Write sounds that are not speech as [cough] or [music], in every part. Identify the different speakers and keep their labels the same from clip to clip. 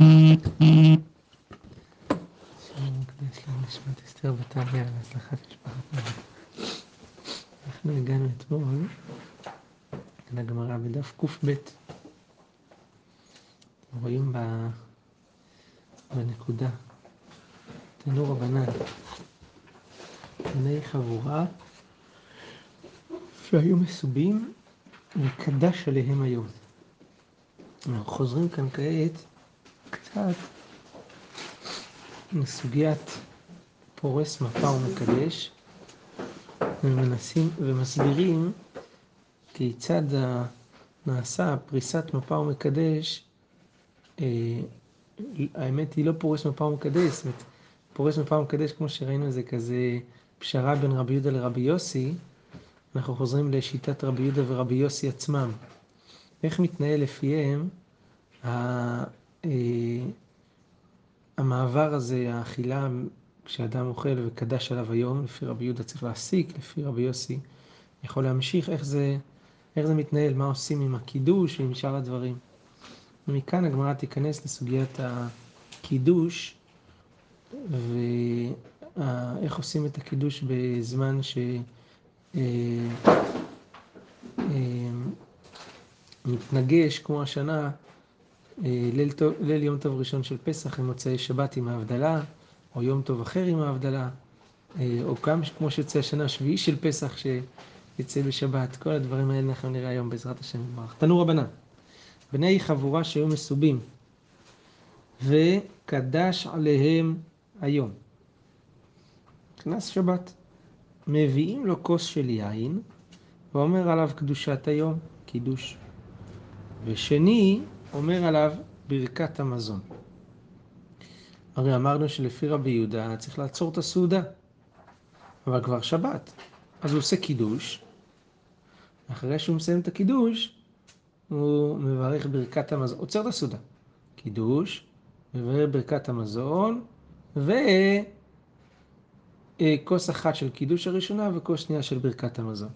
Speaker 1: נשמת אנחנו הגענו אתמול לגמרא בדף קב. רואים בנקודה תנו רבנן, בני חבורה שהיו מסובים וקדש עליהם היום. אנחנו חוזרים כאן כעת קצת לסוגיית פורס מפה ומקדש ומנסים ומסבירים כיצד נעשה פריסת מפה ומקדש אה, האמת היא לא פורס מפה ומקדש, זאת אומרת, פורס מפה ומקדש כמו שראינו זה כזה פשרה בין רבי יהודה לרבי יוסי, אנחנו חוזרים לשיטת רבי יהודה ורבי יוסי עצמם. איך מתנהל לפיהם המעבר הזה, האכילה, כשאדם אוכל וקדש עליו היום, לפי רבי יהודה צריך להסיק, לפי רבי יוסי יכול להמשיך, איך זה, איך זה מתנהל, מה עושים עם הקידוש ועם שאר הדברים. ומכאן הגמרא תיכנס לסוגיית הקידוש ואיך עושים את הקידוש בזמן ש... אה, אה, מתנגש כמו השנה אה, ליל, טוב, ליל יום טוב ראשון של פסח ומוצאי שבת עם ההבדלה, או יום טוב אחר עם ההבדלה, או גם כמו שיוצא השנה שביעי של פסח שיצא בשבת, כל הדברים האלה אנחנו נראה היום בעזרת השם יתברך. תנו רבנן, בני חבורה שהיו מסובים, וקדש עליהם היום. נכנס שבת, מביאים לו כוס של יין, ואומר עליו קדושת היום, קידוש. ושני, אומר עליו ברכת המזון. הרי אמרנו שלפי רבי יהודה צריך לעצור את הסעודה, אבל כבר שבת. אז הוא עושה קידוש, אחרי שהוא מסיים את הקידוש, הוא מברך ברכת המזון, עוצר את הסעודה. קידוש, מברך ברכת המזון, וכוס אחת של קידוש הראשונה וכוס שנייה של ברכת המזון.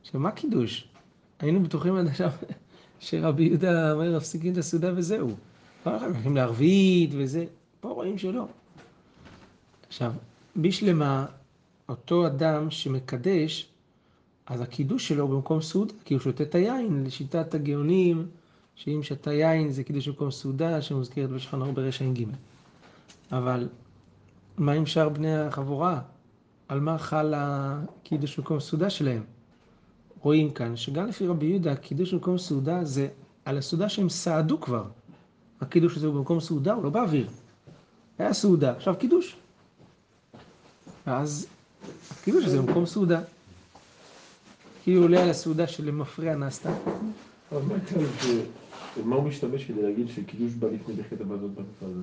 Speaker 1: עכשיו, מה קידוש? היינו בטוחים עד עכשיו שרבי יהודה אומר, מפסיקים את הסעודה וזהו. לא הולכים לערבית וזה, פה רואים שלא. עכשיו, בשלמה, אותו אדם שמקדש, אז הקידוש שלו במקום סעודה, כי הוא שותה את היין, לשיטת הגאונים, שאם שתה יין זה קידוש במקום סעודה, שמוזכרת בשולחן ערוך ברשע ע"ג. אבל מה עם שאר בני החבורה? על מה חל הקידוש במקום סעודה שלהם? רואים כאן שגם לפי רבי יהודה, קידוש במקום סעודה זה על הסעודה שהם סעדו כבר. הקידוש הזה הוא במקום סעודה, הוא לא באוויר. היה סעודה, עכשיו קידוש. ואז הקידוש הזה במקום סעודה. כאילו עולה על הסעודה שלמפרע נעשתה.
Speaker 2: אבל מה מה הוא משתמש כדי להגיד שקידוש בא לפני ברכת המזון במקרה הזה?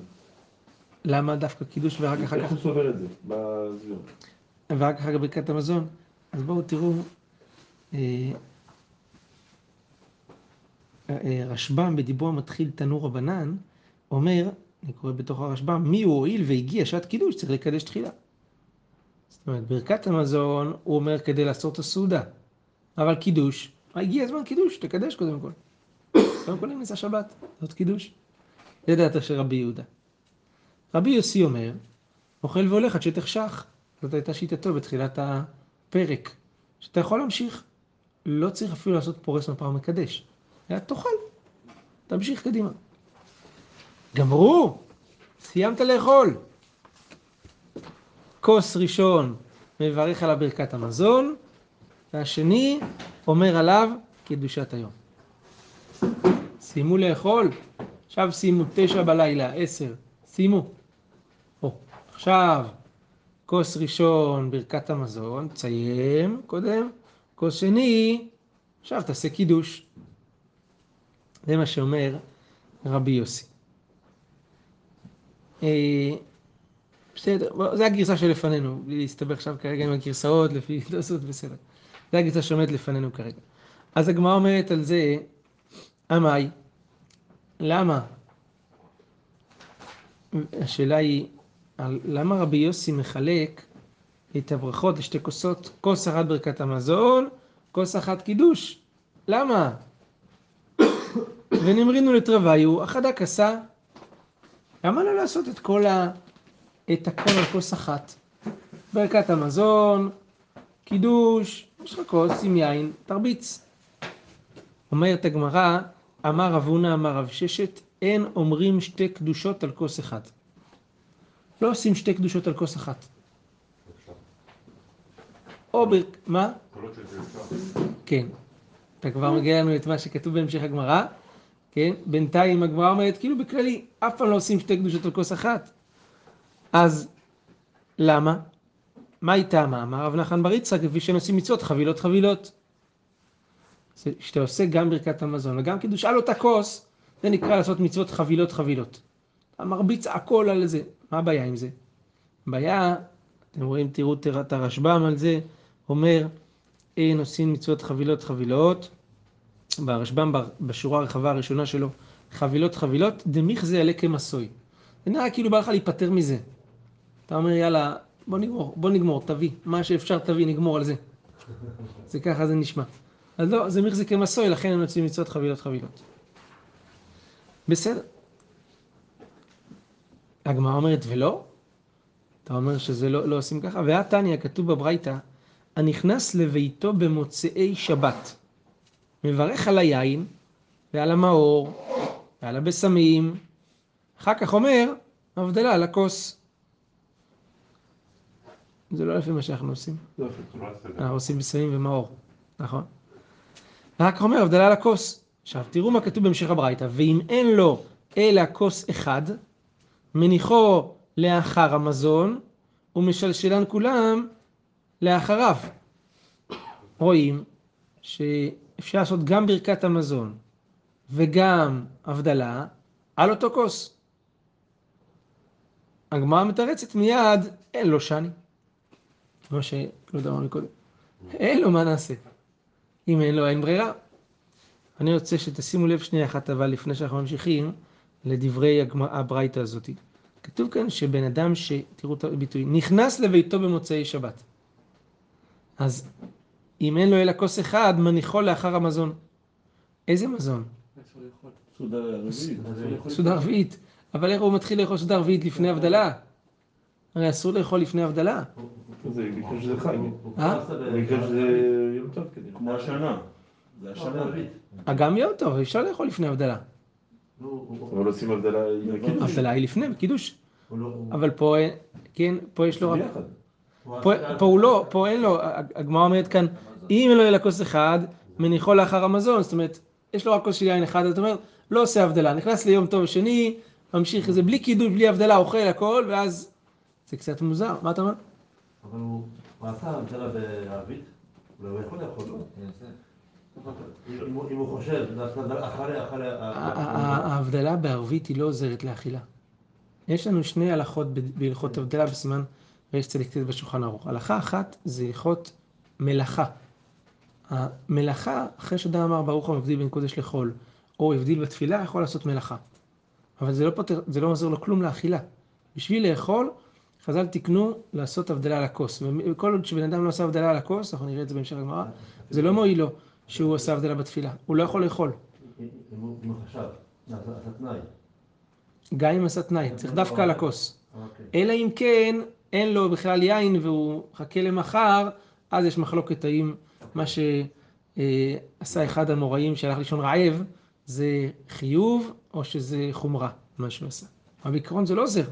Speaker 1: למה דווקא קידוש ורק אחר
Speaker 2: איך
Speaker 1: כך...
Speaker 2: הוא סובר את זה? בהסביר.
Speaker 1: ורק אחר כך ברכת המזון? אז בואו תראו, רשב"ם בדיבור המתחיל תנור רבנן, אומר, אני קורא בתוך הרשב"ם, מי הוא הואיל והגיע שעת קידוש, צריך לקדש תחילה. זאת אומרת, ברכת המזון, הוא אומר כדי לעשות את הסעודה. אבל קידוש, הגיע הזמן קידוש, תקדש קודם כל. קודם כל נמצא שבת, זאת קידוש. זה דעתו של רבי יהודה. רבי יוסי אומר, אוכל והולך עד שתחשך. זאת הייתה שיטתו בתחילת הפרק. שאתה יכול להמשיך, לא צריך אפילו לעשות פורס מפה ומקדש. אלא תאכל, תמשיך קדימה. גמרו, סיימת לאכול. כוס ראשון מברך עליו ברכת המזון, והשני אומר עליו קדושת היום. סיימו לאכול, עכשיו סיימו תשע בלילה, עשר, סיימו. או, עכשיו כוס ראשון ברכת המזון, תסיים קודם, כוס שני, עכשיו תעשה קידוש. זה מה שאומר רבי יוסי. אה, בסדר, זו הגרסה שלפנינו, בלי להסתבך עכשיו כרגע עם הגרסאות לפי [laughs] דוסות, בסדר. זו הגרסה שעומדת לפנינו כרגע. אז הגמרא אומרת על זה, עמאי, למה? השאלה היא, למה רבי יוסי מחלק את הברכות לשתי כוסות, כוס אחת ברכת המזון, כוס אחת קידוש? למה? ונמרינו לתרוויו, אחדה כסה למה לא לעשות את כל ה... את הכל על כוס אחת? ברכת המזון, קידוש, יש לך כוס עם יין, תרביץ. אומרת הגמרא, אמר רב הונא אמר רב ששת, אין אומרים שתי קדושות על כוס אחד. לא עושים שתי קדושות על כוס אחת. או ב... מה? כן. אתה כבר מגיע לנו את מה שכתוב בהמשך הגמרא, כן? בינתיים הגמרא אומרת, כאילו בכללי, אף פעם לא עושים שתי קדושות על כוס אחת. אז למה? מה איתה מה? אמר רב נחמן בר יצחק, כפי שהם עושים מצוות, חבילות חבילות. זה שאתה עושה גם ברכת המזון וגם קידוש על אותה כוס, זה נקרא לעשות מצוות חבילות חבילות. אתה מרביץ הכל על זה, מה הבעיה עם זה? הבעיה, אתם רואים, תראו את הרשב"ם על זה, אומר, אין עושים מצוות חבילות חבילות, ברשב"ם בשורה הרחבה הראשונה שלו, חבילות חבילות, דמיך זה יעלה כמסוי. זה נראה כאילו בא לך להיפטר מזה. אתה אומר, יאללה, בוא נגמור, בוא נגמור, תביא, מה שאפשר תביא, נגמור על זה. [laughs] זה ככה זה נשמע. אז לא, זה מיך זה כמסוי, לכן הם יוצאים מצוות חבילות חבילות. בסדר. הגמרא אומרת, ולא? אתה אומר שזה לא, לא עושים ככה? והתניא, כתוב בברייתא, הנכנס לביתו במוצאי שבת, מברך על היין ועל המאור ועל הבשמים, אחר כך אומר, הבדלה על הכוס. זה לא לפי מה שאנחנו עושים.
Speaker 2: לא,
Speaker 1: אנחנו עושים בשמים ומאור, נכון? רק אומר הבדלה על הכוס. עכשיו, תראו מה כתוב בהמשך הברייתא, ואם אין לו אלא כוס אחד, מניחו לאחר המזון, ומשלשלן כולם לאחריו. רואים שאפשר לעשות גם ברכת המזון וגם הבדלה על אותו כוס. הגמרא מתרצת מיד, אין לו שני. מה שלא יודע מה מקודם. אין לו, מה נעשה? אם אין לו, אין ברירה. אני רוצה שתשימו לב שנייה אחת, אבל לפני שאנחנו ממשיכים, לדברי הברייתא הזאת. כתוב כאן שבן אדם ש... תראו את הביטוי, נכנס לביתו במוצאי שבת. אז אם אין לו אלא כוס אחד, מניחו לאחר המזון. איזה מזון?
Speaker 2: סעודה רביעית.
Speaker 1: רביעית. אבל איך הוא מתחיל לאכול סעודה רביעית לפני הבדלה? הרי אסור לאכול לפני הבדלה.
Speaker 2: זה בגלל שזה חי.
Speaker 1: אה?
Speaker 2: בגלל שזה יום טוב כנראה.
Speaker 3: כמו השנה. זה השנה.
Speaker 1: אה, גם יום טוב, אפשר לאכול לפני הבדלה.
Speaker 2: אבל עושים הבדלה עם הקידוש.
Speaker 1: הבדלה היא לפני, בקידוש. אבל פה, אה, כן, פה יש לו רק... פה, הוא לא, פה אין לו, הגמרא אומרת כאן, אם אין לו אלא כוס אחד, מניחו לאחר המזון, זאת אומרת, יש לו רק כוס של יין אחד, זאת אומרת, לא עושה הבדלה, נכנס ליום טוב שני, ממשיך איזה בלי קידוש, בלי הבדלה, אוכל הכל, ואז זה קצת מוזר, מה אתה אומר?
Speaker 4: אבל הוא הוא עשה הבדלה בערבית, והוא יכול לאכול, לא? אם הוא- הוא חושב, אחרי, אחרי...
Speaker 1: ההבדלה בערבית היא לא עוזרת לאכילה. יש לנו שני הלכות בהלכות הבדלה בסימן ריש צדיק ט' בשולחן ערוך. הלכה אחת זה הלכות מלאכה. המלאכה, אחרי שאדם אמר ברוך הוא מבדיל בין קודש לחול, או הבדיל בתפילה, יכול לעשות מלאכה. אבל זה לא, פותר, זה לא עוזר לו כלום לאכילה. בשביל לאכול, חז"ל תיקנו לעשות הבדלה על הכוס. וכל עוד שבן אדם לא עושה הבדלה על הכוס, אנחנו נראה את זה בהמשך הגמרא, זה לא מועיל לו שהוא עושה הבדלה בתפילה. הוא לא יכול לאכול.
Speaker 4: אם הוא חשב, עשה עשה תנאי.
Speaker 1: גם אם עשה תנאי, צריך דווקא על הכוס.
Speaker 4: אוקיי.
Speaker 1: אלא אם כן, אין לו בכלל יין והוא חכה למחר, אז יש מחלוקת האם מה שעשה אחד המוראים שהלך לישון רעב, זה חיוב או שזה חומרה, מה שהוא עשה. אבל בעיקרון זה לא עוזר.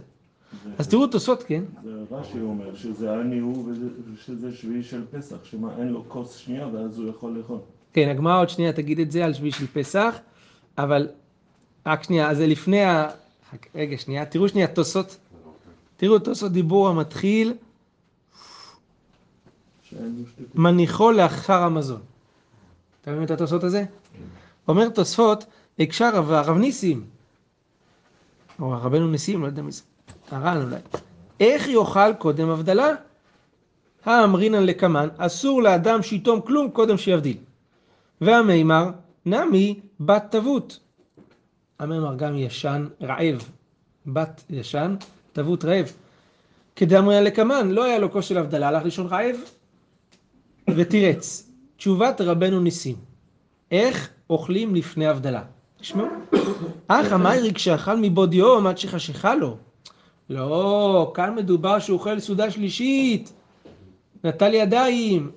Speaker 1: אז תראו תוספות, כן?
Speaker 3: זה רש"י אומר שזה אני הוא ושזה שביעי של פסח, שמה אין לו כוס שנייה ואז הוא יכול לאכול.
Speaker 1: כן, הגמרא עוד שנייה תגיד את זה על שביעי של פסח, אבל רק שנייה, אז זה לפני ה... רגע, שנייה, תראו שנייה תוספות. תראו תוספות דיבור המתחיל, מניחו לאחר המזון. אתה מבין את התוספות הזה? אומר תוספות, הקשר רב, הרב ניסים, או רבנו ניסים, לא יודע מי זה, הר"ן אולי, איך יאכל קודם הבדלה? האמרינן לקמן, אסור לאדם שיתום כלום קודם שיבדיל. והמימר, נמי בת תבות. המימר גם ישן רעב, בת ישן, תבות רעב. כדאמרינן לקמן, לא היה לו כוס של הבדלה, הלך לישון רעב, ותירץ, תשובת רבנו ניסים, איך אוכלים לפני הבדלה? תשמעו. אך המייריק שאכל מבעוד יום עד שחשיכה לו. לא, כאן מדובר שהוא אוכל סעודה שלישית. נטל ידיים.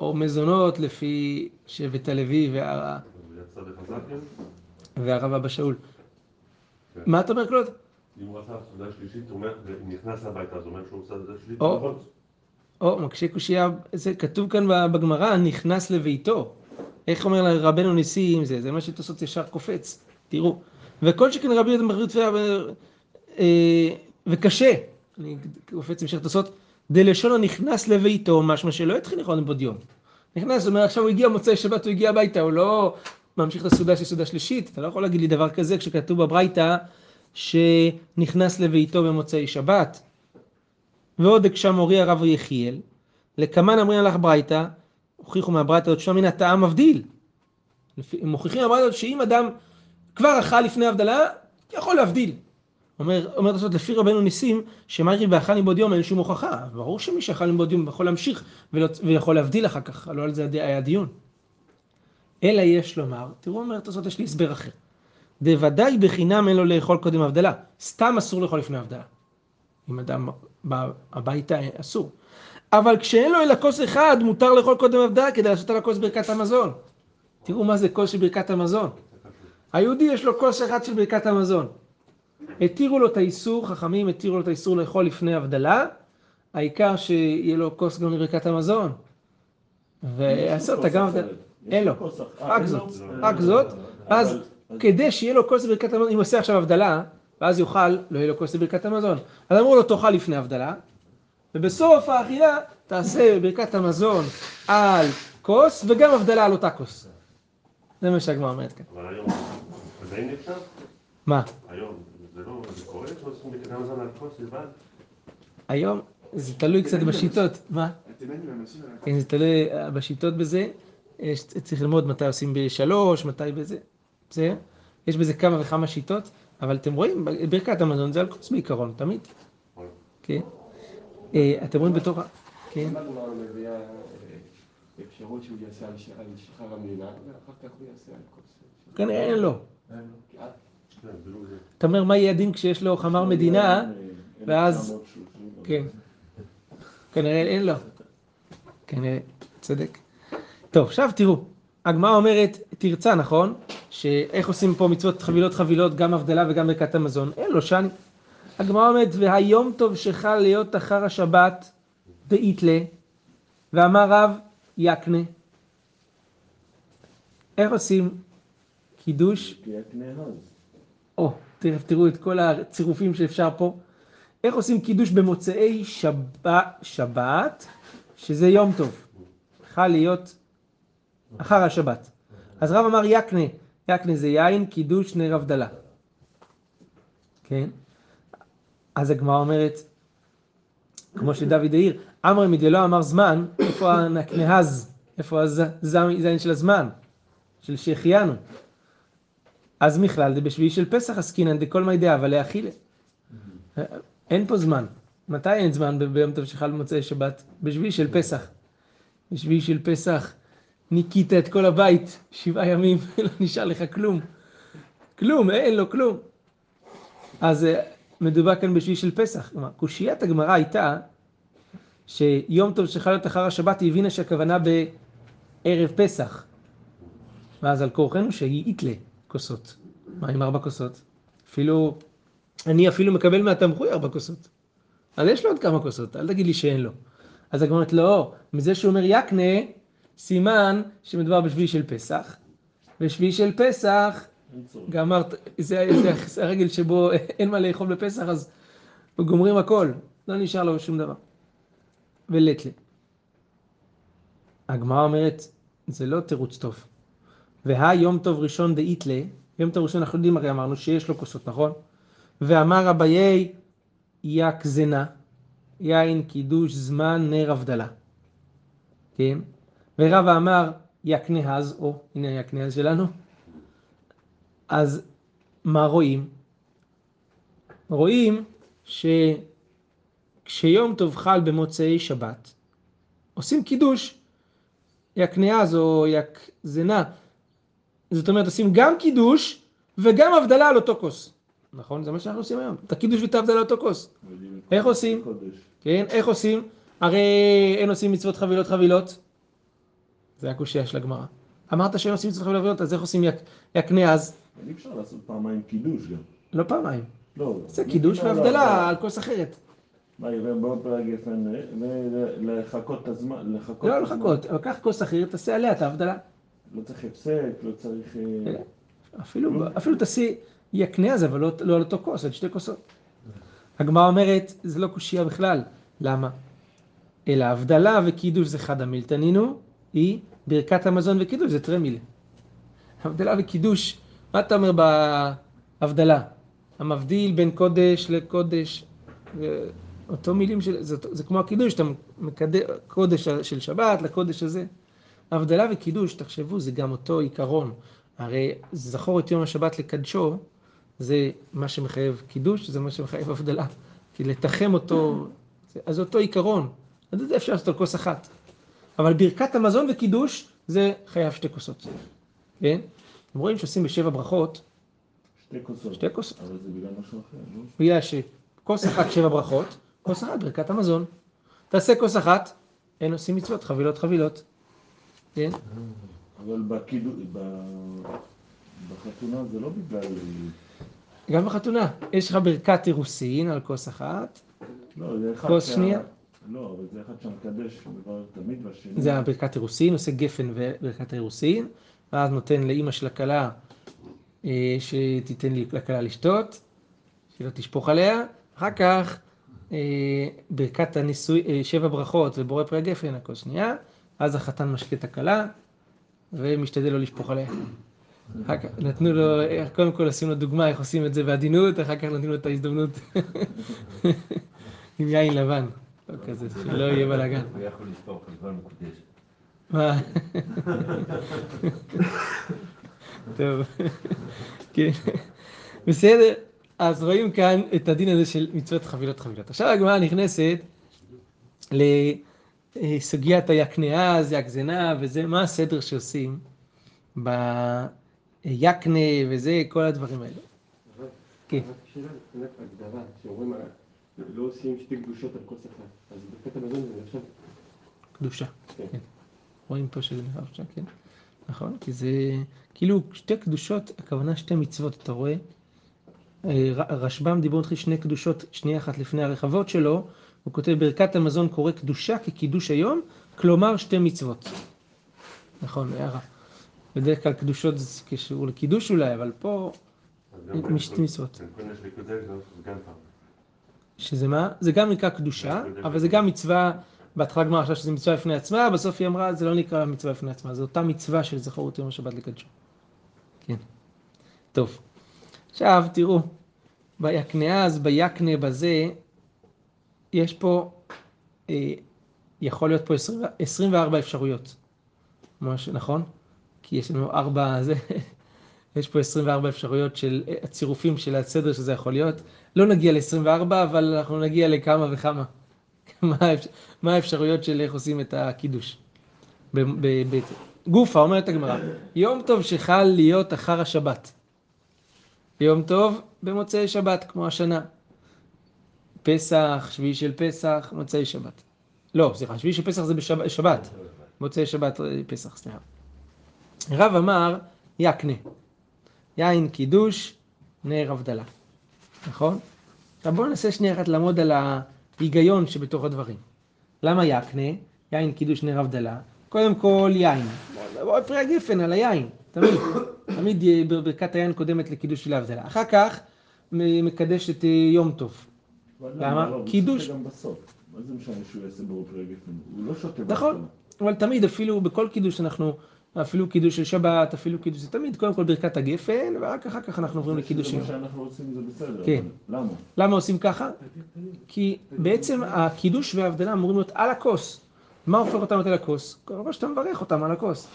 Speaker 1: או מזונות לפי שבט הלוי? והרב אבא שאול. מה אתה אומר, קלוד?
Speaker 5: אם הוא עשה סעודה שלישית, הוא אומר, נכנס הביתה, אז הוא אומר שהוא עושה סעודה שלישית.
Speaker 1: או.
Speaker 5: נכון.
Speaker 1: או, מקשה קושייה, זה כתוב כאן בגמרא, נכנס לביתו. איך אומר רבנו ניסים זה? זה מה שתוספות ישר קופץ. תראו. וכל שכן רבי יהודה מחריד תפילה, אה, וקשה, אני קופץ המשך תוספות, דלשון הנכנס לביתו, משמע שלא התחיל לאכול מבעוד יום. נכנס, זאת אומרת, עכשיו הוא הגיע מוצאי שבת, הוא הגיע הביתה, הוא לא ממשיך את הסעודה של סעודה שלישית. אתה לא יכול להגיד לי דבר כזה כשכתוב בברייתא שנכנס לביתו במוצאי שבת. ועוד הקשה מורי הרב יחיאל, לקמן אמרין הלך ברייתא, הוכיחו מהברייתא הזאת שמן הטעם מבדיל. הם מוכיחים מהברייתא הזאת שאם אדם כבר אכל לפני הבדלה, יכול להבדיל. אומר, אומר תוספות, לפי רבנו ניסים, שמיירי ואכל מבעוד יום אין שום הוכחה. ברור שמי שאכל מבעוד יום יכול להמשיך ולא- ויכול להבדיל אחר כך, לא על זה היה דיון. אלא יש לומר, תראו אומר תוספות, יש לי הסבר אחר. דוודאי בחינם אין לו לאכול קודם הבדלה, סתם אסור לאכול לפני הבדלה. אם אדם בא הביתה אסור. אבל כשאין לו אלא כוס אחד, מותר לאכול קודם הבדלה כדי לעשות על הכוס ברכת המזון. תראו מה זה כוס של ברכת המזון. היהודי יש לו כוס אחד של ברכת המזון. התירו לו את האיסור, חכמים התירו לו את האיסור לאכול לפני הבדלה, העיקר שיהיה לו כוס גם לברכת המזון. ועשה אותה גם, אין לו, רק זאת, רק זאת, אז כדי שיהיה לו כוס לברכת המזון, אם הוא עושה עכשיו הבדלה, ואז יאכל, לא יהיה לו כוס לברכת המזון. אז אמרו לו תאכל לפני הבדלה, ובסוף האכילה תעשה ברכת המזון על כוס, וגם הבדלה על אותה כוס. זה מה שהגמרא אומרת כאן.
Speaker 5: אבל היום, עדיין אפשר?
Speaker 1: מה?
Speaker 5: היום, זה לא, זה קורה שעושים בקדם מזון על כוס לבד?
Speaker 1: היום זה תלוי קצת בשיטות. מה? כן, זה תלוי אה, בשיטות בזה. צריך ללמוד מתי עושים בשלוש, מתי בזה. בסדר? יש בזה כמה וכמה שיטות, אבל אתם רואים, ברכת המזון זה על כוס בעיקרון, תמיד. כן? אה, אתם רואים בתוך ה... כן?
Speaker 2: אה, אפשרות שהוא יעשה על שחר המדינה, ואחר כך הוא יעשה על כוס.
Speaker 1: כנראה.
Speaker 5: כן, זה.
Speaker 1: אתה אומר, מה יהיה הדין כשיש לו חמר מדינה? ואז- כן. כנראה אין לו. כנראה, צודק. טוב, עכשיו תראו, הגמרא אומרת, תרצה, נכון? שאיך עושים פה מצוות חבילות חבילות, גם הבדלה וגם ברכת המזון? אין לו שאני. הגמרא אומרת, והיום טוב שחל להיות אחר השבת דאיתלה, ואמר רב יקנה. איך עושים קידוש? או, תכף תראו את כל הצירופים שאפשר פה. איך עושים קידוש במוצאי שבת, שבת, שזה יום טוב. חל להיות אחר השבת. אז רב אמר יקנה, יקנה זה יין, קידוש, נר הבדלה. כן? אז הגמרא אומרת, כמו שדוד העיר, אמר מדלא אמר זמן, איפה הנקנהז? איפה הזין של הזמן? של שהחיינו. אז בכלל זה בשביעי של פסח עסקינן דכל מי דעה, אבל להאכילה. אין פה זמן. מתי אין זמן ביום טוב שחל במוצאי שבת? בשביעי של פסח. בשביעי של פסח ניקית את כל הבית שבעה ימים, [laughs] לא נשאר לך כלום. כלום, אין לו כלום. אז אה, מדובר כאן בשביעי של פסח. כלומר, קושיית הגמרא הייתה שיום טוב שחל להיות אחר השבת, היא הבינה שהכוונה בערב פסח. ואז על כורחנו שהיא איתלה כוסות. מה עם ארבע כוסות? אפילו, אני אפילו מקבל מהתמחוי ארבע כוסות. אז יש לו עוד כמה כוסות, אל תגיד לי שאין לו. אז הגמרא אומרת, לא, מזה שהוא אומר יקנה, סימן שמדובר בשביעי של פסח. בשביעי של פסח, גמרת, זה, זה, הרגל שבו אין מה לאכול בפסח, אז גומרים הכל, לא נשאר לו שום דבר. ולטלה. הגמרא אומרת, זה לא תירוץ טוב. והיום טוב ראשון דאיתלה, יום טוב ראשון אנחנו יודעים הרי אמרנו שיש לו כוסות, נכון? ואמר אביי יק זנה, יין קידוש זמן נר הבדלה. כן? ורבא אמר יקנהז, או הנה היקנהז שלנו. אז מה רואים? רואים שכשיום טוב חל במוצאי שבת, עושים קידוש יקנהז או יקזנה, זאת אומרת, עושים גם קידוש וגם הבדלה על אותו כוס. נכון? זה מה שאנחנו עושים היום. את הקידוש ואת ההבדלה על אותו כוס. איך עושים?
Speaker 3: קודש.
Speaker 1: כן? איך עושים? הרי אין עושים מצוות חבילות חבילות. זה הקושייה של הגמרא. אמרת שאין עושים מצוות חבילות חבילות, אז איך עושים יק- יקנה אז?
Speaker 3: אי אפשר לעשות פעמיים קידוש גם.
Speaker 1: לא פעמיים.
Speaker 3: לא.
Speaker 1: זה קידוש
Speaker 3: לא, לא,
Speaker 1: והבדלה על כוס אחרת.
Speaker 3: מה, יראה בוא פרק גפן, ולחכות את הזמן, לחכות.
Speaker 1: לא. לחכות, אבל קח כוס אחרת, תעשה עליה את ההבדלה.
Speaker 3: לא צריך הפסק, לא צריך... אה.
Speaker 1: אפילו, אפילו תעשי יקנה אז, אבל לא, לא על אותו כוס, על שתי כוסות. הגמרא אומרת, זה לא קושייה בכלל. למה? אלא הבדלה וקידוש זה חד המילתנינו, היא ברכת המזון וקידוש, זה טרמיל. הבדלה וקידוש, מה אתה אומר בהבדלה? המבדיל בין קודש לקודש, אותו מילים של, זה, זה כמו הקידוש, אתה מקדש, קודש של שבת לקודש הזה. הבדלה וקידוש, תחשבו, זה גם אותו עיקרון. הרי זכור את יום השבת לקדשו, זה מה שמחייב קידוש, זה מה שמחייב הבדלה. כי לתחם אותו, אז אותו עיקרון. אז זה אפשר לעשות על כוס אחת. אבל ברכת המזון וקידוש, זה חייב שתי כוסות. כן? אתם רואים שעושים בשבע ברכות,
Speaker 3: שתי כוסות.
Speaker 1: שתי כוסות.
Speaker 3: אבל זה בגלל משהו אחר, לא?
Speaker 1: בגלל שכוס אחת שבע ברכות, כוס אחת ברכת המזון. תעשה כוס אחת, אין עושים מצוות, חבילות חבילות. כן?
Speaker 3: אבל בקידוש, בחתונה זה לא בגלל...
Speaker 1: גם בחתונה, יש לך ברכת אירוסין על כוס אחת,
Speaker 3: לא,
Speaker 1: כוס שנייה?
Speaker 3: לא, זה אחד
Speaker 1: הברכת אירוסין, עושה גפן וברכת האירוסין, ואז נותן לאימא של הכלה אה, שתיתן לכלה לשתות, שלא תשפוך עליה, אחר כך אה, ברכת הנישואי, אה, שבע ברכות ובורא פרי הגפן, הכוס שנייה, אז החתן משקה את הכלה ומשתדל לא לשפוך עליה. נתנו לו, קודם כל עושים לו דוגמה איך עושים את זה בעדינות, אחר כך נותנים לו את ההזדמנות [laughs] עם יין לבן, לא כזה, שלא יהיה בלאגן.
Speaker 4: הוא יכול לספור כבר מקודשת.
Speaker 1: מה? טוב, כן, בסדר, אז רואים כאן את הדין הזה של מצוות חבילות חבילות. עכשיו הגמרא נכנסת לסוגיית היקנאה, זה הגזנה וזה, מה הסדר שעושים ביקנה וזה, כל הדברים האלה. כן.
Speaker 2: רק שאלה, הגדרה, שאומרים, לא עושים שתי קדושות על כוס אחת. אז ברכת המזון זה נחשב
Speaker 1: קדושה.
Speaker 2: כן.
Speaker 1: כן. רואים פה שזה נחשב שם, כן. נכון? כי זה כאילו שתי קדושות, הכוונה שתי מצוות, אתה רואה? אה, רשב"ם דיבר איתך שני קדושות, שנייה אחת לפני הרחבות שלו, הוא כותב ברכת המזון קורא קדושה כקידוש היום, כלומר שתי מצוות. נכון, הערה. בדרך כלל קדושות זה קשור לקידוש אולי, אבל פה, משתי מצוות. שזה מה? זה גם נקרא קדושה, אבל זה גם מצווה, בהתחלה גמר עכשיו שזה מצווה בפני עצמה, בסוף היא אמרה, זה לא נקרא מצווה בפני עצמה, זו אותה מצווה של זכור את יום השבת לקדשו. כן. טוב. עכשיו, תראו, ביקנה אז, ביקנה בזה, יש פה, אה, יכול להיות פה 20, 24 אפשרויות. ממש, נכון? כי יש לנו ארבע, זה, יש פה 24 אפשרויות של אה, הצירופים של הסדר שזה יכול להיות. לא נגיע ל-24, אבל אנחנו נגיע לכמה וכמה. [laughs] מה האפשר- מה האפשרויות של איך עושים את הקידוש. גופה, אומרת הגמרא, יום טוב שחל להיות אחר השבת. יום טוב במוצאי שבת, כמו השנה. פסח, שביעי של פסח, מוצאי שבת. לא, סליחה, שביעי של פסח זה בשבת, שבת. מוצאי שבת, אה, פסח, סליחה. רב אמר, יקנה. יין קידוש, נר הבדלה. נכון? עכשיו בואו ננסה שנייה אחת לעמוד על ההיגיון שבתוך הדברים. למה יקנה? יין קידוש נר הבדלה. קודם כל יין. פרי הגפן על היין, תמיד. תמיד ברכת היין קודמת לקידוש של ההבדלה. אחר כך מקדש את אה, יום טוב. למה?
Speaker 3: לא,
Speaker 1: קידוש.
Speaker 3: מה זה משנה שהוא יעשה ברוב פרי גפן? הוא לא שותה
Speaker 1: נכון. אבל תמיד אפילו בכל קידוש אנחנו, אפילו קידוש של שבת, אפילו קידוש, זה תמיד קודם כל ברכת הגפן, ורק אחר כך אנחנו עוברים
Speaker 3: זה
Speaker 1: לקידושים.
Speaker 3: מה שאנחנו רוצים זה בסדר.
Speaker 1: כן.
Speaker 3: אבל למה?
Speaker 1: למה עושים ככה? כי בעצם הקידוש וההבדלה אמורים להיות על הכוס. מה הופך אותם על הכוס? כל שאתה מברך אותם על הכוס.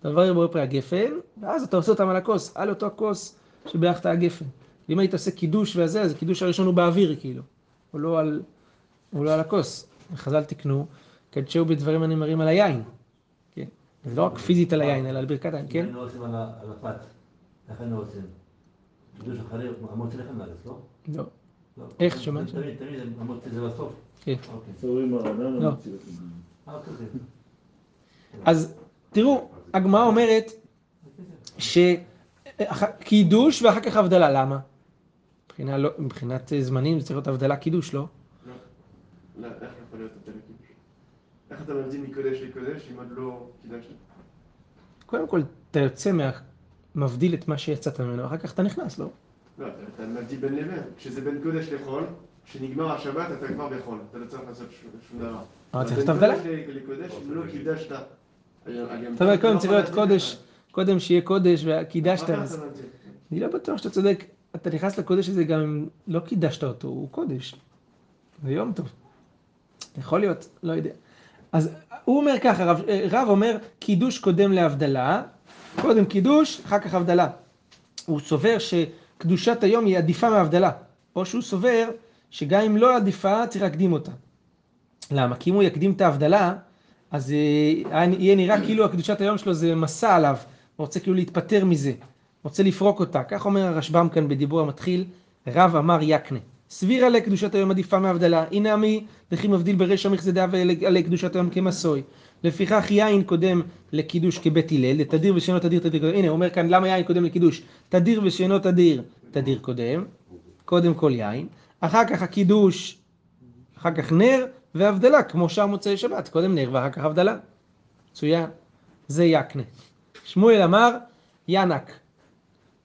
Speaker 1: אתה מברך בורא פרי הגפן, ואז אתה עושה אותם על הכוס, על אותו הכוס שברכת הגפן. אם היית עושה קידוש וזה, אז הקידוש הראשון הוא באוויר כאילו. הוא לא על, הוא לא על הכוס. חז"ל תקנו, קדשהו בדברים הנאמרים על היין. זה לא רק פיזית על היין, אלא על ברכת היין, כן?
Speaker 4: היינו עושים על ה- על הפת. איך היינו עושים? קידוש אחרי המוציא לחם לארץ, לא?
Speaker 1: לא.
Speaker 4: לא.
Speaker 1: איך,
Speaker 4: זה
Speaker 1: שמעת?
Speaker 4: תמיד, תמיד המוציא זה בסוף.
Speaker 1: כן.
Speaker 4: אוקיי.
Speaker 1: לא.
Speaker 4: אה, אוקיי, אוקיי.
Speaker 1: אז תראו, הגמרא אומרת שקידוש ואחר כך הבדלה, למה? מבחינת זמנים זה צריך להיות הבדלה קידוש, לא?
Speaker 2: לא, איך יכול להיות הבדל קידוש? איך אתה מבדיל מקודש לקודש אם עוד לא קידשת?
Speaker 1: קודם כל, אתה יוצא מה... מבדיל את מה שיצאת ממנו, אחר כך אתה נכנס, לא?
Speaker 2: לא, אתה- אתה מבדיל בין לבין. כשזה בין קודש לחול, כשנגמר השבת אתה כבר בחול, אתה לא צריך לעשות שום- דבר.
Speaker 1: אבל צריך
Speaker 2: בין
Speaker 1: את ההבדלה.
Speaker 2: קודש ל- לקודש, אם לא קידשת...
Speaker 1: זאת אומרת, קודם צריך להיות קודש, קודם שיהיה קודש וקידשת.
Speaker 2: אתה?
Speaker 1: אני לא בטוח שאתה צודק, אתה נכנס לקודש הזה גם אם לא קידשת אותו, הוא קודש. זה יום טוב. יכול להיות, לא יודע. אז הוא אומר ככה, רב, רב אומר, קידוש קודם להבדלה, קודם קידוש, אחר כך הבדלה. הוא סובר שקדושת היום היא עדיפה מהבדלה, או שהוא סובר שגם אם לא עדיפה, צריך להקדים אותה. למה? כי אם הוא יקדים את ההבדלה, אז אה, יהיה נראה כאילו הקדושת היום שלו זה מסע עליו, הוא רוצה כאילו להתפטר מזה, רוצה לפרוק אותה. כך אומר הרשב"ם כאן בדיבור המתחיל, רב אמר יקנה. סבירה לקדושת היום עדיפה מהבדלה, הנה עמי, וכי מבדיל ברשע מכזדה ולקדושת היום כמסוי. לפיכך יין קודם לקידוש כבית הלל, לתדיר ושאינו תדיר תדיר קודם. הנה, הוא אומר כאן למה יין קודם לקידוש? תדיר ושאינו תדיר, תדיר קודם. קודם כל יין. אחר כך הקידוש, אחר כך נר והבדלה, כמו שאר מוצאי שבת. קודם נר ואחר כך הבדלה. מצוין. זה יקנה. שמואל אמר, ינק.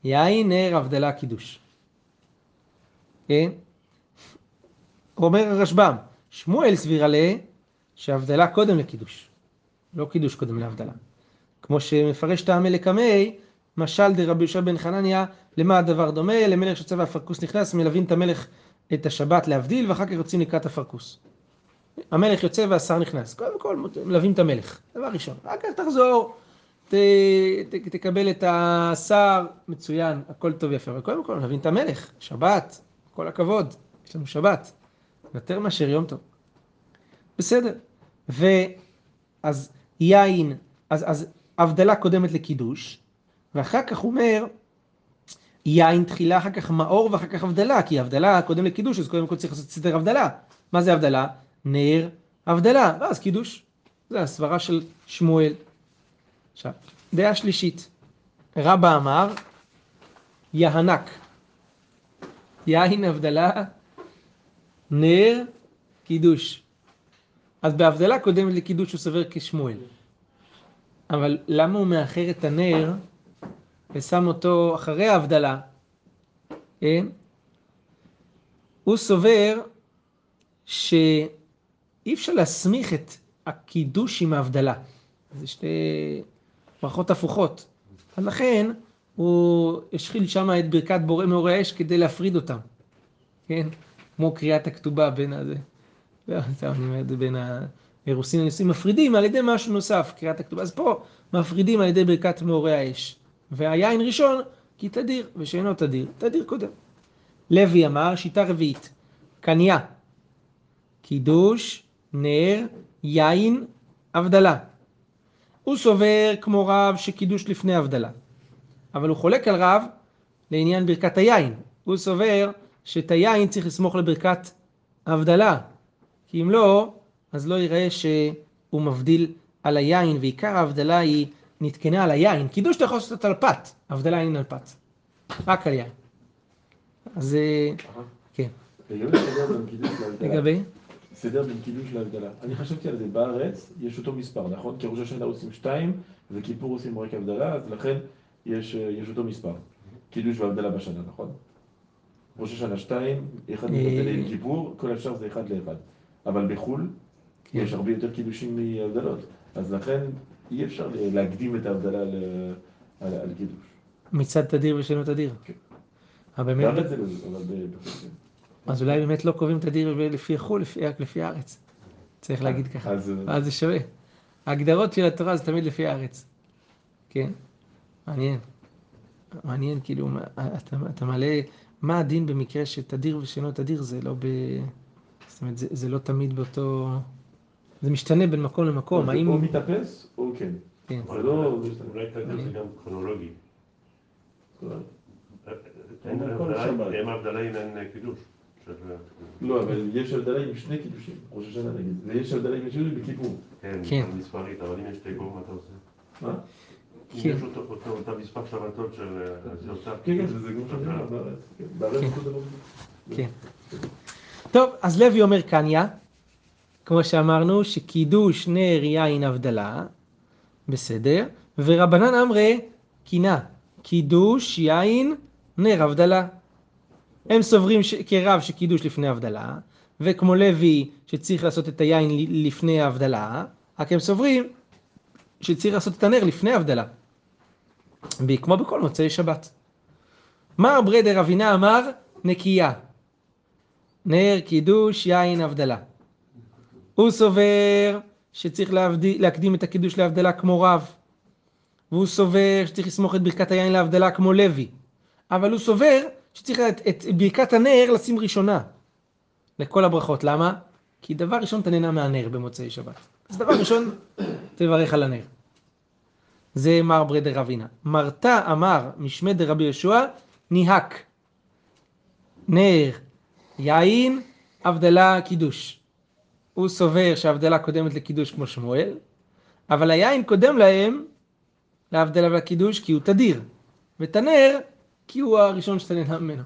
Speaker 1: יין, נר, הבדלה, קידוש. כן? אומר הרשב"ם, שמואל סבירה ל... שהבדלה קודם לקידוש, לא קידוש קודם להבדלה. כמו שמפרש טעמי לקמי, משל דרבי יהושע בן חנניה, למה הדבר דומה? למלך שיוצא והפרקוס נכנס, מלווים את המלך את השבת להבדיל, ואחר כך יוצאים לקראת הפרקוס. המלך יוצא והשר נכנס. קודם כל מלווים את המלך, דבר ראשון. אחר כך תחזור, ת, ת, תקבל את השר, מצוין, הכל טוב יפה. אבל קודם כל מלווים את המלך, שבת, כל הכבוד, יש לנו שבת. יותר מאשר יום טוב. בסדר. ואז יין, אז, אז הבדלה קודמת לקידוש, ואחר כך הוא אומר, יין תחילה, אחר כך מאור ואחר כך הבדלה, כי הבדלה קודם לקידוש, אז קודם כל צריך לעשות סדר הבדלה. מה זה הבדלה? נר, הבדלה, ואז קידוש. זה הסברה של שמואל. עכשיו, דעה שלישית. רבא אמר, יהנק. יין הבדלה, נר, קידוש. אז בהבדלה קודמת לקידוש הוא סובר כשמואל. אבל למה הוא מאחר את הנר ושם אותו אחרי ההבדלה? כן? הוא סובר שאי אפשר להסמיך את הקידוש עם ההבדלה. זה שתי ברכות הפוכות. אז לכן הוא השחיל שם את ברכת בורא מאורי האש כדי להפריד אותם. כן? כמו קריאת הכתובה בין הזה. לא, סתם אני אומר את זה בין האירוסין לניסויים, מפרידים על ידי משהו נוסף, קריאת הכתובה. אז פה מפרידים על ידי ברכת מאורי האש. והיין ראשון, כי תדיר, ושאינו תדיר, תדיר קודם. לוי אמר, שיטה רביעית, קניה, קידוש, נר, יין, הבדלה. הוא סובר כמו רב שקידוש לפני הבדלה. אבל הוא חולק על רב לעניין ברכת היין. הוא סובר שאת היין צריך לסמוך לברכת ההבדלה. כי אם לא, אז לא יראה שהוא מבדיל על היין, ועיקר ההבדלה היא נתקנה על היין. קידוש אתה יכול לעשות על פת, הבדלה אין על פת. רק על יין. אז אה, כן. לגבי?
Speaker 2: סדר בין קידוש להבדלה. אני חשבתי על זה, בארץ יש אותו מספר, נכון? כי ראש השנה עושים שתיים, וכיפור עושים רק הבדלה, אז לכן יש, אה, יש אותו מספר. קידוש והבדלה בשנה, נכון? ראש השנה שתיים, אחד
Speaker 1: אה.
Speaker 2: מתבדל עם כיפור, כל השאר זה אחד לאחד. אבל בחו"ל
Speaker 1: כן.
Speaker 2: יש הרבה יותר קידושים מהבדלות, אז לכן אי אפשר להקדים את ההבדלה ל- על על קידוש.
Speaker 1: מצד תדיר ושאינו תדיר.
Speaker 2: כן.
Speaker 1: אבל באמת,
Speaker 2: בארץ זה אבל ב- בחו"ל.
Speaker 1: אז אולי באמת לא קובעים תדיר לפי חו"ל, לפי- רק לפי הארץ. צריך להגיד ככה.
Speaker 2: אז אה,
Speaker 1: זה שווה. ההגדרות של התורה זה תמיד לפי הארץ. כן? מעניין. מעניין, כאילו, אתה, אתה מעלה, מה הדין במקרה שתדיר ושאינו תדיר זה לא ב... זאת אומרת, זה, זה לא תמיד באותו... זה משתנה בין מקום למקום.
Speaker 2: זה
Speaker 1: האם...
Speaker 2: או מתאפס או כן.
Speaker 1: כן.
Speaker 2: זה לא...
Speaker 5: אולי כרגע זה גם כרונולוגי. אין
Speaker 3: כל
Speaker 5: הבדלה-
Speaker 3: שבת.
Speaker 5: אין הבדלה אם אין קידוש. של-
Speaker 2: לא, אבל יש הבדלה עם שני קידושים, ראש השנה נגיד, ויש הבדלה עם שני בכיפור.
Speaker 5: כן,
Speaker 1: כן.
Speaker 5: מספרית, אבל אם יש תיקו, מה אתה עושה?
Speaker 2: מה?
Speaker 1: כן.
Speaker 5: יש אותו, מספר שבתות של... אותה...
Speaker 2: כן, כן. כן.
Speaker 1: טוב, אז לוי אומר קניה, כמו שאמרנו, שקידוש נר יין הבדלה, בסדר, ורבנן אמרי קינה, קידוש יין נר הבדלה. הם סוברים ש... כרב שקידוש לפני הבדלה, וכמו לוי שצריך לעשות את היין לפני ההבדלה, רק הם סוברים שצריך לעשות את הנר לפני ההבדלה. כמו בכל מוצאי שבת. מר ברדר אבינה אמר נקייה. נר, קידוש, יין, הבדלה. הוא סובר שצריך להבדיל, להקדים את הקידוש להבדלה כמו רב. והוא סובר שצריך לסמוך את ברכת היין להבדלה כמו לוי. אבל הוא סובר שצריך את, את ברכת הנר לשים ראשונה לכל הברכות. למה? כי דבר ראשון אתה נהנה מהנר במוצאי שבת. אז דבר ראשון, תברך על הנר. זה מר ברדר אבינה. מרתה אמר משמי דרבי יהושע, ניהק. נר, יין, הבדלה, קידוש. הוא סובר שההבדלה קודמת לקידוש כמו שמואל, אבל היין קודם להם להבדלה ולקידוש כי הוא תדיר, ואת הנר כי הוא הראשון שאתה נהנה ממנו.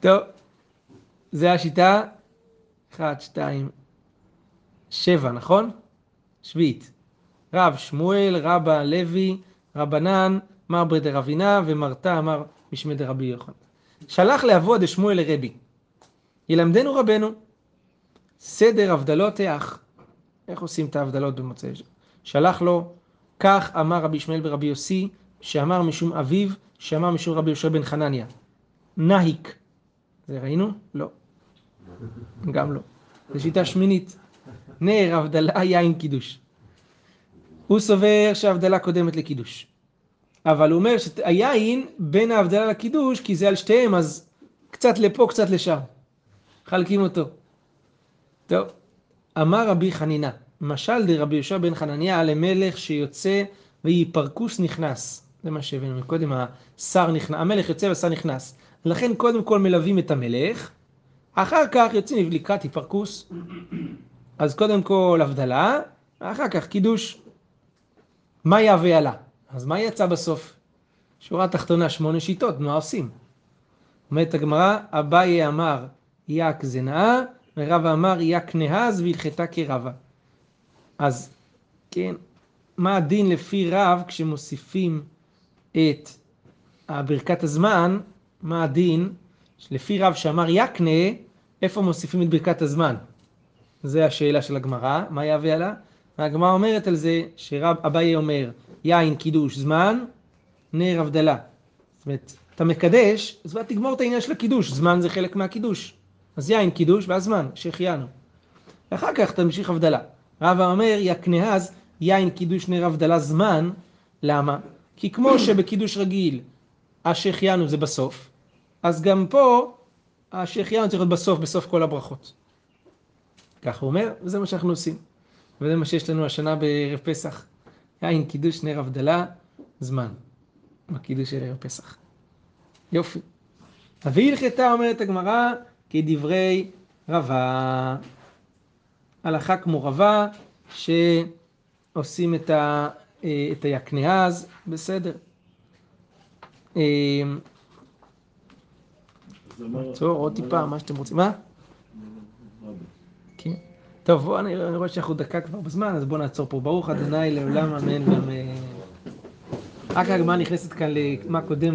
Speaker 1: טוב, זה השיטה, אחת, שתיים, שבע, נכון? שביעית. רב שמואל, רבא לוי, רבנן, מר ברדר אבינה ומרתה אמר משמי דרבי יוחנן. שלח לאבו דשמואל לרבי. ילמדנו רבנו. סדר הבדלות האח. איך עושים את ההבדלות במוצאי שבת? שלח לו, כך אמר רבי ישמעאל ברבי יוסי, שאמר משום אביו, שאמר משום רבי יהושע בן חנניה. נהיק. זה ראינו? לא. גם לא. זו שיטה שמינית. נר, הבדלה, יין, קידוש. הוא סובר שההבדלה קודמת לקידוש. אבל הוא אומר שהיין בין ההבדלה לקידוש, כי זה על שתיהם, אז קצת לפה, קצת לשם. חלקים אותו. טוב, אמר רבי חנינה, משל דרבי יהושע בן חנניה למלך שיוצא ויהי פרקוס נכנס. זה מה שהבאנו מקודם, השר נכנס, המלך יוצא והשר נכנס. לכן קודם כל מלווים את המלך, אחר כך יוצאים לקראת היפרקוס. אז קודם כל הבדלה, אחר כך קידוש. מה יהווה עלה? אז מה יצא בסוף? שורה תחתונה, שמונה שיטות, מה עושים? אומרת הגמרא, אביי אמר יק זנאה, ורבא אמר יק נהז והלכתה כרבה. אז, כן, מה הדין לפי רב כשמוסיפים את ברכת הזמן, מה הדין לפי רב שאמר יקנה, איפה מוסיפים את ברכת הזמן? זה השאלה של הגמרא, מה יהווה עלה? והגמרא אומרת על זה שרב אביי אומר יין קידוש זמן, נר הבדלה. זאת אומרת, אתה מקדש, אז תגמור את העניין של הקידוש, זמן זה חלק מהקידוש. אז יין קידוש ואז זמן, שהחיינו. ואחר כך תמשיך הבדלה. רבא אומר יקנהז יין קידוש נר הבדלה זמן, למה? כי כמו שבקידוש רגיל השהחיינו זה בסוף, אז גם פה השהחיינו צריך להיות בסוף, בסוף כל הברכות. כך הוא אומר, וזה מה שאנחנו עושים. וזה מה שיש לנו השנה בערב פסח. יין קידוש נר הבדלה, זמן. בקידוש של ערב פסח. יופי. והלכתה אומרת הגמרא כדברי רבה. הלכה כמו רבה שעושים את, ה, את היקנהז, בסדר.
Speaker 3: זה אומר-
Speaker 1: עצור עוד טיפה, מה שאתם רוצים. מה? טוב, אני רואה שאנחנו דקה כבר בזמן, אז בואו נעצור פה. ברוך אדוני לעולם אמן ואמן. רק הגמרא נכנסת כאן למה קודם